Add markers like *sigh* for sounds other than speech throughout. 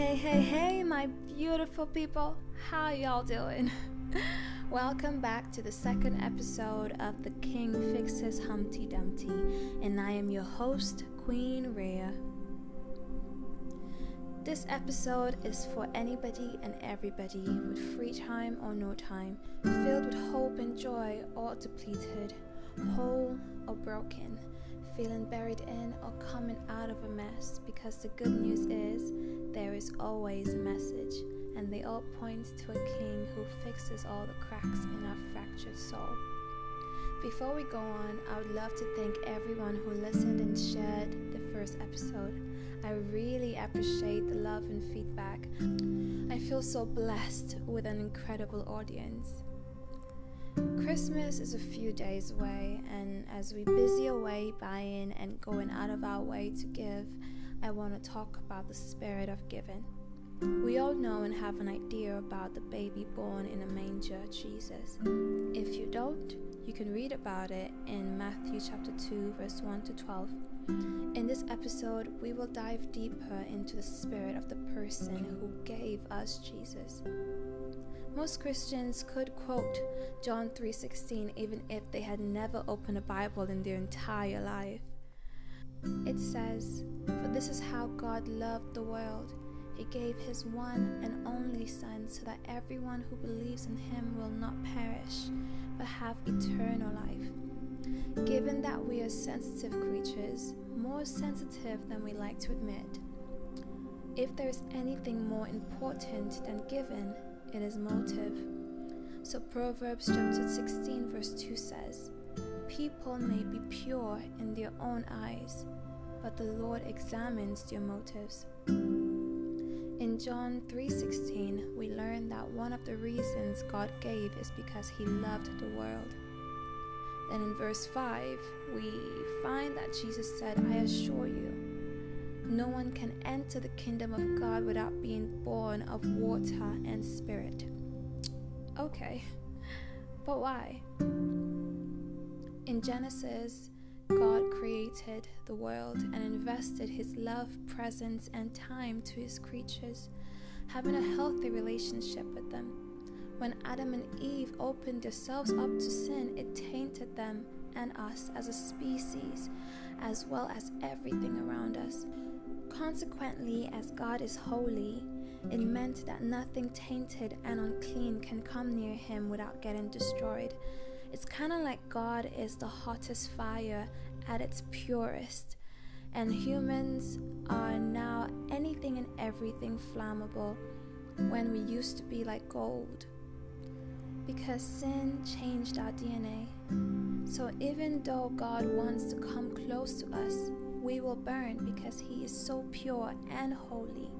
Hey, hey, hey, my beautiful people. How y'all doing? *laughs* Welcome back to the second episode of The King Fixes Humpty Dumpty, and I am your host, Queen Reia. This episode is for anybody and everybody with free time or no time, filled with hope and joy or depleted, whole or broken feeling buried in or coming out of a mess because the good news is there is always a message and they all point to a king who fixes all the cracks in our fractured soul. Before we go on, I would love to thank everyone who listened and shared the first episode. I really appreciate the love and feedback. I feel so blessed with an incredible audience. Christmas is a few days away, and as we busy away buying and going out of our way to give, I want to talk about the spirit of giving. We all know and have an idea about the baby born in a manger, Jesus. If you don't, you can read about it in Matthew chapter 2, verse 1 to 12. In this episode, we will dive deeper into the spirit of the person who gave us Jesus. Most Christians could quote John 3:16 even if they had never opened a Bible in their entire life. It says, "For this is how God loved the world. He gave his one and only son so that everyone who believes in him will not perish but have eternal life." Given that we are sensitive creatures, more sensitive than we like to admit, if there is anything more important than given, it is motive. So Proverbs chapter 16 verse 2 says, People may be pure in their own eyes, but the Lord examines their motives. In John 3:16, we learn that one of the reasons God gave is because he loved the world. Then in verse 5, we find that Jesus said, I assure you, no one can enter the kingdom of God without being born of water and spirit. Okay, but why? In Genesis, God created the world and invested his love, presence, and time to his creatures, having a healthy relationship with them. When Adam and Eve opened themselves up to sin, it tainted them and us as a species, as well as everything around us. Consequently, as God is holy, it meant that nothing tainted and unclean can come near him without getting destroyed. It's kind of like God is the hottest fire at its purest, and humans are now anything and everything flammable when we used to be like gold. Because sin changed our DNA. So even though God wants to come close to us, we will burn because he is so pure and holy.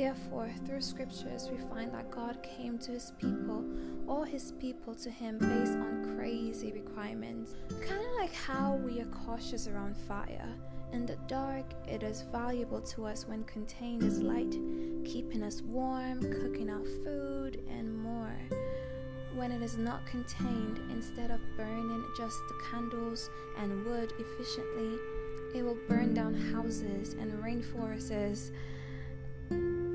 Therefore, through scriptures, we find that God came to his people, or his people to him, based on crazy requirements. Kind of like how we are cautious around fire. In the dark, it is valuable to us when contained as light, keeping us warm, cooking our food, and more. When it is not contained, instead of burning just the candles and wood efficiently, it will burn down houses and rainforests.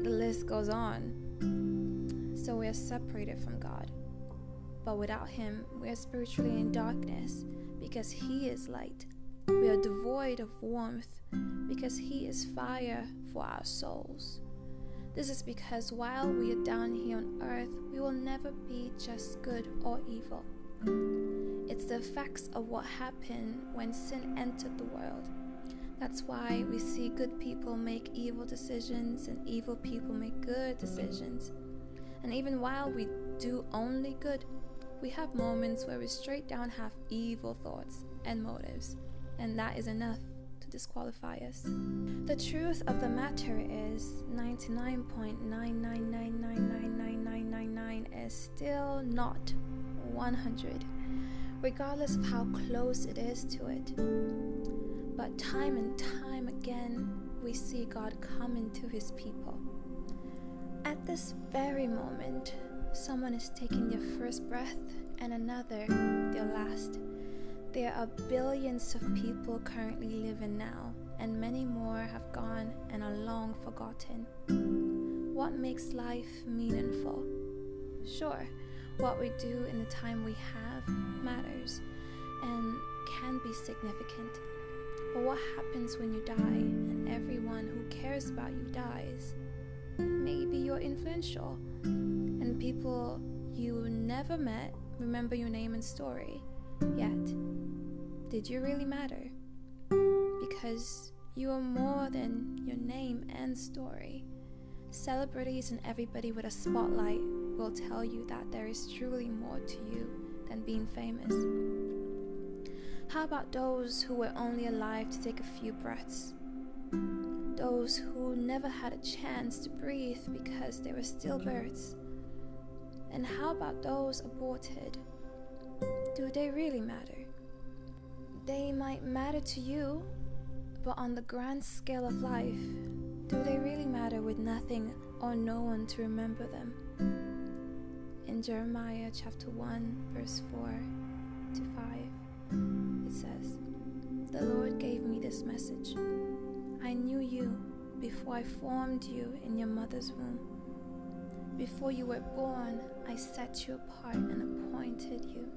The list goes on. So we are separated from God. But without Him, we are spiritually in darkness because He is light. We are devoid of warmth because He is fire for our souls. This is because while we are down here on earth, we will never be just good or evil. It's the effects of what happened when sin entered the world. That's why we see good people make evil decisions and evil people make good decisions. And even while we do only good, we have moments where we straight down have evil thoughts and motives, and that is enough to disqualify us. The truth of the matter is 99.999999999 is still not 100, regardless of how close it is to it. But time and time again, we see God coming to his people. At this very moment, someone is taking their first breath and another their last. There are billions of people currently living now, and many more have gone and are long forgotten. what makes life meaningful. Sure, what we do in the time we have matters and can be significant. But what happens when you die and everyone who cares about you dies? Maybe you're influential and people you never met remember your name and story. Yet, did you really matter? Because you are more than your name and story. Celebrities and everybody with a spotlight will tell you that there is truly more to you than being famous. How about those who were only alive to take a few breaths? Those who never had a chance to breathe because they were stillbirths? And how about those aborted? Do they really matter? They might matter to you, but on the grand scale of life, do they really matter with nothing or no one to remember them? In Jeremiah chapter 1, verse 4 to 5, it says, The Lord gave me this message I knew you before I formed you in your mother's womb. Before you were born, I set you apart and appointed you.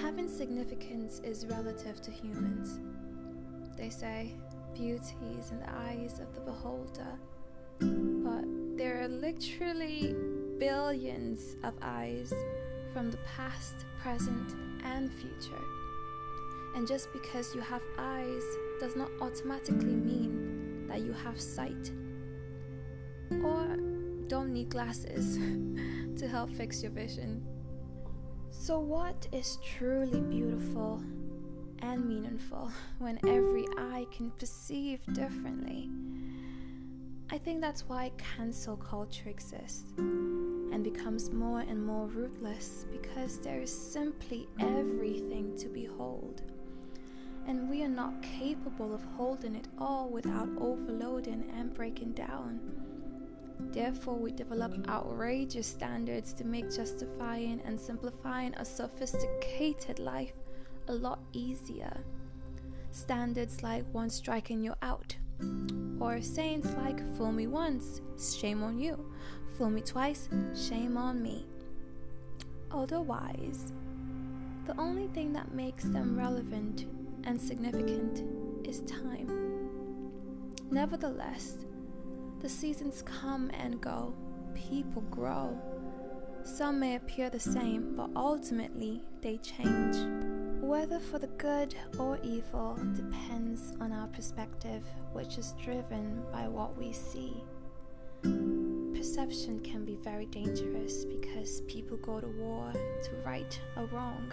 Having significance is relative to humans. They say beauty is in the eyes of the beholder, but there are literally billions of eyes from the past, present, and future. And just because you have eyes does not automatically mean that you have sight or don't need glasses *laughs* to help fix your vision. So, what is truly beautiful and meaningful when every eye can perceive differently? I think that's why cancel culture exists and becomes more and more ruthless because there is simply everything to behold. And we are not capable of holding it all without overloading and breaking down. Therefore, we develop outrageous standards to make justifying and simplifying a sophisticated life a lot easier. Standards like one striking you out, or sayings like fool me once, shame on you, fool me twice, shame on me. Otherwise, the only thing that makes them relevant and significant is time. Nevertheless, the seasons come and go, people grow. Some may appear the same, but ultimately they change. Whether for the good or evil depends on our perspective, which is driven by what we see. Perception can be very dangerous because people go to war to right a wrong,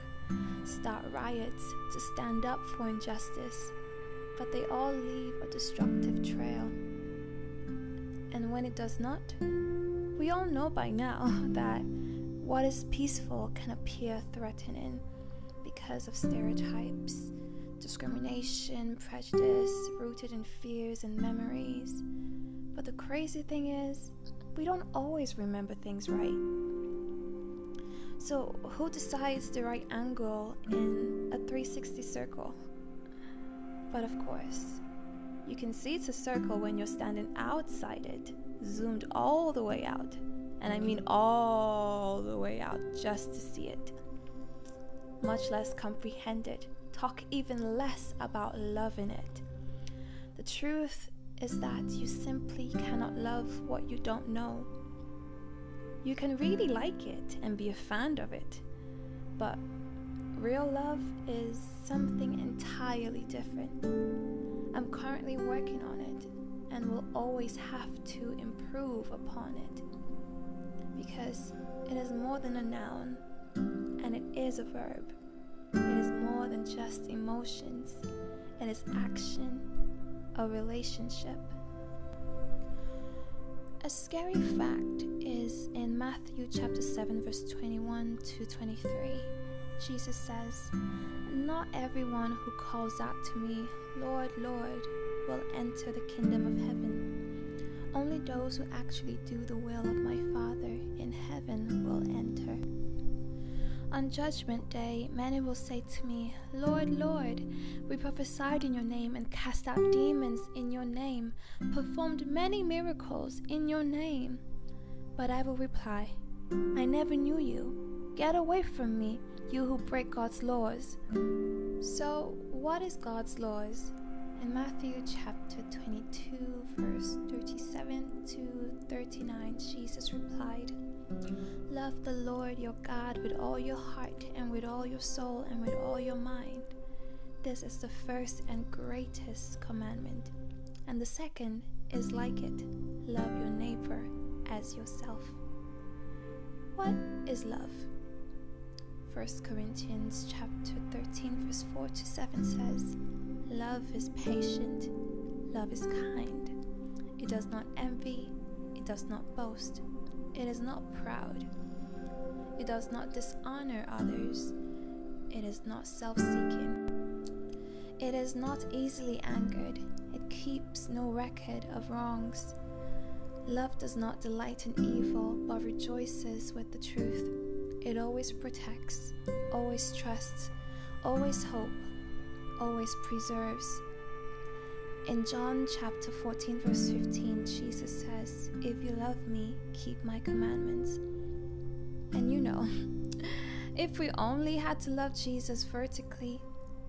start riots to stand up for injustice, but they all leave a destructive trail and when it does not, we all know by now *laughs* that what is peaceful can appear threatening because of stereotypes, discrimination, prejudice rooted in fears and memories. But the crazy thing is, we don't always remember things right. So, who decides the right angle in a 360 circle? But of course, you can see it's a circle when you're standing outside it, zoomed all the way out. And I mean all the way out just to see it. Much less comprehend it, talk even less about loving it. The truth is that you simply cannot love what you don't know. You can really like it and be a fan of it, but real love is something entirely different. I'm currently working on it and will always have to improve upon it because it is more than a noun and it is a verb. It is more than just emotions, it is action, a relationship. Scary fact is in Matthew chapter 7 verse 21 to 23. Jesus says, Not everyone who calls out to me, Lord, Lord, will enter the kingdom of heaven. Only those who actually do the will of my Father in heaven. On Judgment Day, many will say to me, Lord, Lord, we prophesied in your name and cast out demons in your name, performed many miracles in your name. But I will reply, I never knew you. Get away from me, you who break God's laws. So, what is God's laws? In Matthew chapter 22, verse 37 to 39, Jesus replied, Love the Lord your God with all your heart and with all your soul and with all your mind. This is the first and greatest commandment. And the second is like it love your neighbor as yourself. What is love? 1 Corinthians chapter 13 verse 4 to 7 says, Love is patient, love is kind. It does not envy, it does not boast, it is not proud, it does not dishonor others, it is not self seeking, it is not easily angered, it keeps no record of wrongs. Love does not delight in evil, but rejoices with the truth. It always protects, always trusts, always hopes always preserves. In John chapter 14, verse 15, Jesus says, If you love me, keep my commandments. And you know, *laughs* if we only had to love Jesus vertically,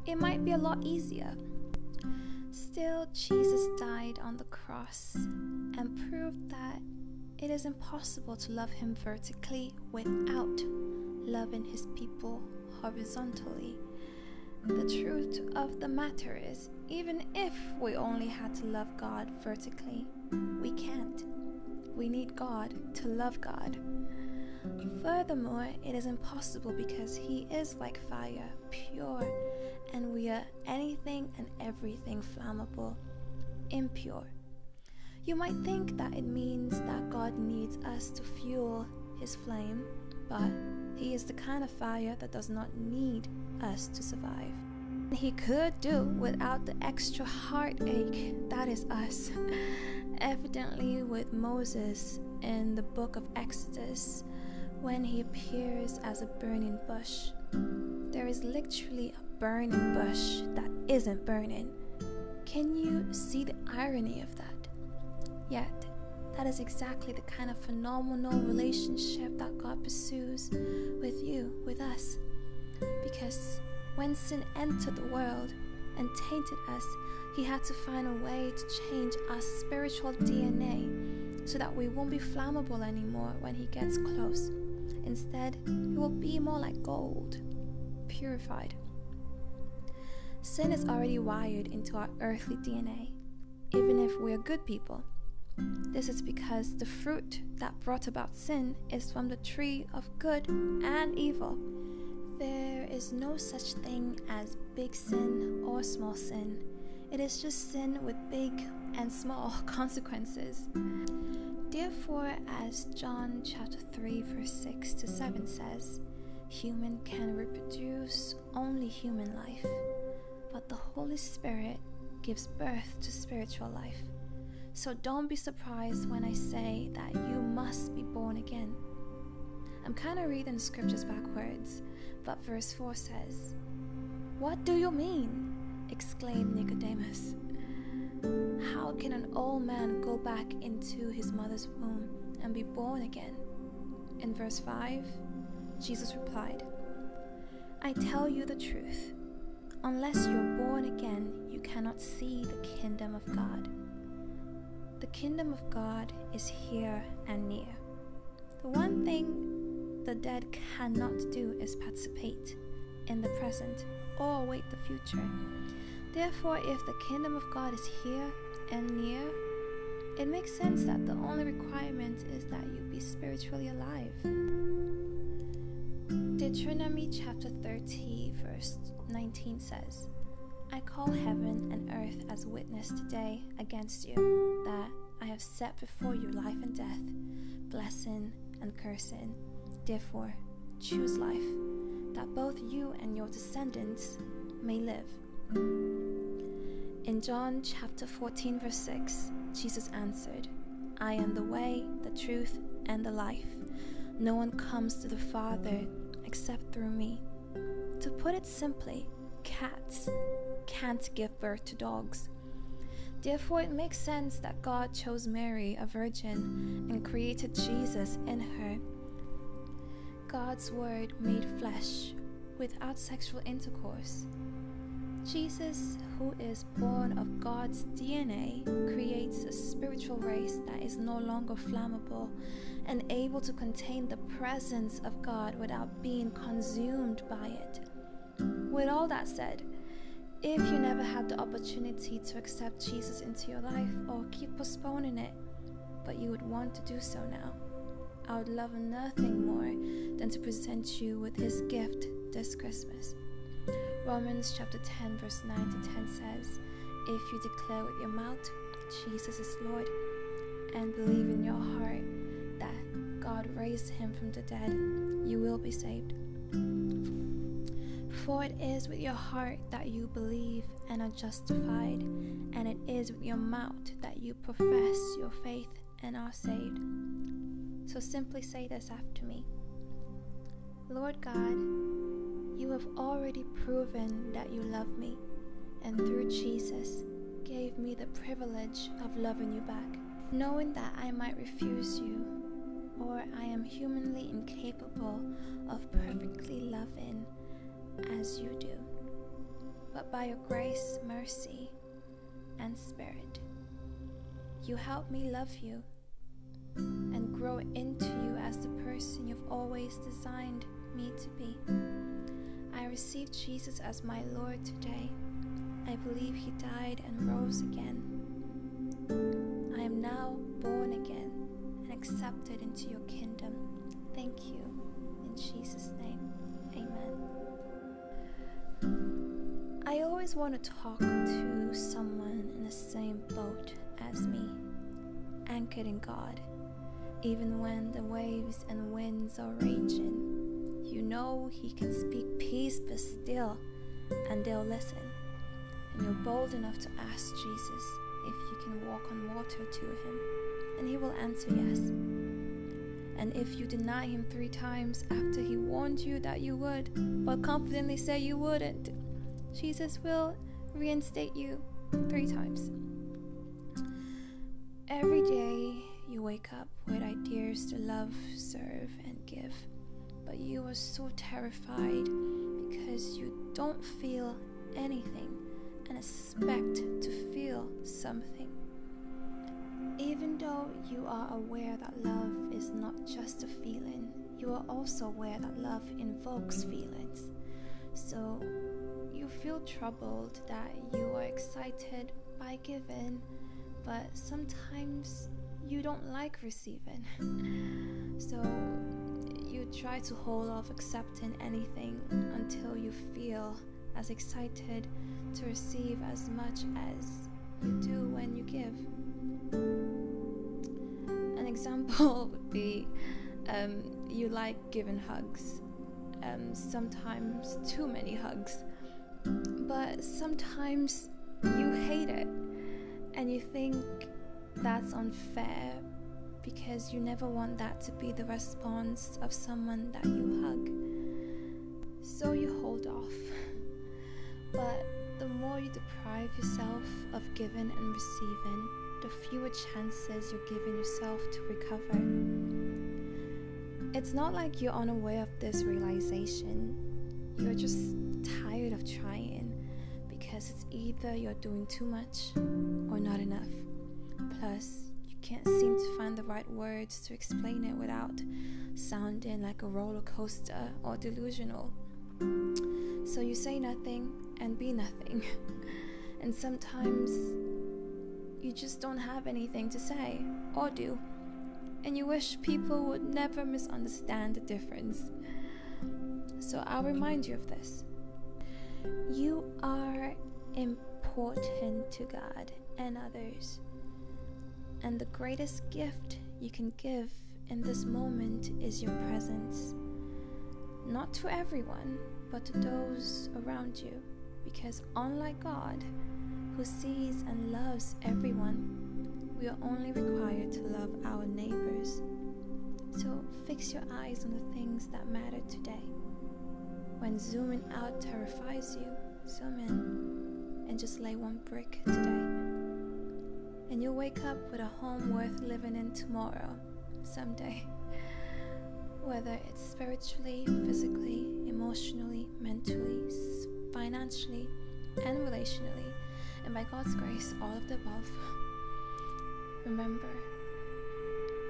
it might be a lot easier. Still, Jesus died on the cross and proved that it is impossible to love him vertically without loving his people horizontally. The truth of the matter is, even if we only had to love God vertically, we can't. We need God to love God. Furthermore, it is impossible because He is like fire, pure, and we are anything and everything flammable, impure. You might think that it means that God needs us to fuel His flame, but He is the kind of fire that does not need us to survive. He could do without the extra heartache that is us. *laughs* Evidently, with Moses in the book of Exodus, when he appears as a burning bush, there is literally a burning bush that isn't burning. Can you see the irony of that? Yet, that is exactly the kind of phenomenal relationship that God pursues with you, with us. Because when sin entered the world and tainted us, He had to find a way to change our spiritual DNA so that we won't be flammable anymore when He gets close. Instead, we will be more like gold, purified. Sin is already wired into our earthly DNA, even if we are good people. This is because the fruit that brought about sin is from the tree of good and evil. Is no such thing as big sin or small sin. It is just sin with big and small *laughs* consequences. Therefore, as John chapter 3 verse 6 to 7 says, human can reproduce only human life, but the Holy Spirit gives birth to spiritual life. So don't be surprised when I say that you must be born again. I'm kind of reading scriptures backwards, but verse 4 says, What do you mean? exclaimed Nicodemus. How can an old man go back into his mother's womb and be born again? In verse 5, Jesus replied, I tell you the truth. Unless you're born again, you cannot see the kingdom of God. The kingdom of God is here and near. The one thing the dead cannot do is participate in the present or await the future. Therefore, if the kingdom of God is here and near, it makes sense that the only requirement is that you be spiritually alive. Deuteronomy chapter 30, verse 19 says, I call heaven and earth as witness today against you that I have set before you life and death, blessing and cursing. Therefore, choose life, that both you and your descendants may live. In John chapter 14, verse 6, Jesus answered, I am the way, the truth, and the life. No one comes to the Father except through me. To put it simply, cats can't give birth to dogs. Therefore, it makes sense that God chose Mary, a virgin, and created Jesus in her. God's Word made flesh without sexual intercourse. Jesus, who is born of God's DNA, creates a spiritual race that is no longer flammable and able to contain the presence of God without being consumed by it. With all that said, if you never had the opportunity to accept Jesus into your life or keep postponing it, but you would want to do so now, I would love nothing more than to present you with his gift this Christmas. Romans chapter 10, verse 9 to 10 says, If you declare with your mouth Jesus is Lord and believe in your heart that God raised him from the dead, you will be saved. For it is with your heart that you believe and are justified, and it is with your mouth that you profess your faith and are saved. So simply say this after me Lord God, you have already proven that you love me, and through Jesus, gave me the privilege of loving you back, knowing that I might refuse you, or I am humanly incapable of perfectly loving as you do, but by your grace, mercy, and spirit, you help me love you and grow into you as the person you've always designed me to be. I receive Jesus as my Lord today. I believe he died and rose again. I am now born again and accepted into your kingdom. Thank you. In Jesus' name, amen. I always want to talk to someone in the same boat as me, anchored in God, even when the waves and winds are raging. You know He can speak peace but still, and they'll listen. And you're bold enough to ask Jesus if you can walk on water to Him, and He will answer yes. And if you deny him three times after he warned you that you would, but confidently say you wouldn't, Jesus will reinstate you three times. Every day you wake up with ideas to love, serve, and give, but you are so terrified because you don't feel anything and expect to feel something. Even though you are aware that love is not just a feeling, you are also aware that love invokes feelings. So you feel troubled that you are excited by giving, but sometimes you don't like receiving. *laughs* so try to hold off accepting anything until you feel as excited to receive as much as you do when you give. An *laughs* example *laughs* would be um, you like giving hugs, um, sometimes too many hugs, but sometimes you hate it and you think that's unfair because you never want that to be the response of someone that you hug. So you hold off. But the more you deprive yourself of giving and receiving, the fewer chances you're giving yourself to recover. It's not like you're unaware of this realization, you're just tired of trying because it's either you're doing too much or not enough. Plus, can't seem to find the right words to explain it without sounding like a roller coaster or delusional. So you say nothing and be nothing. *laughs* and sometimes you just don't have anything to say or do. And you wish people would never misunderstand the difference. So I'll remind you of this. You are important to God and others. And the greatest gift you can give in this moment is your presence. Not to everyone, but to those around you. Because unlike God, who sees and loves everyone, we are only required to love our neighbors. So fix your eyes on the things that matter today. When zooming out terrifies you, zoom in and just lay one brick today. And you'll wake up with a home worth living in tomorrow, someday. Whether it's spiritually, physically, emotionally, mentally, financially, and relationally, and by God's grace, all of the above. Remember,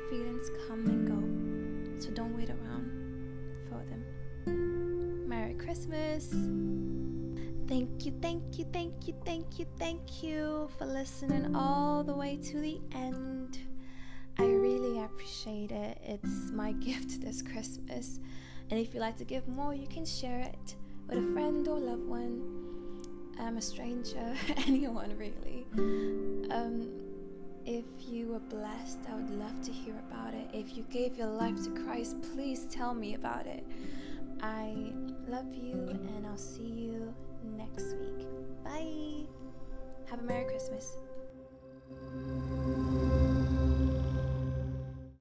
feelings come and go, so don't wait around for them. Merry Christmas! Thank you, thank you, thank you, thank you, thank you for listening all the way to the end. I really appreciate it. It's my *laughs* gift this Christmas. And if you'd like to give more, you can share it with a friend or loved one, um, a stranger, *laughs* anyone really. Um, if you were blessed, I would love to hear about it. If you gave your life to Christ, please tell me about it. I love you, and I'll see you next week. Bye. Have a Merry Christmas.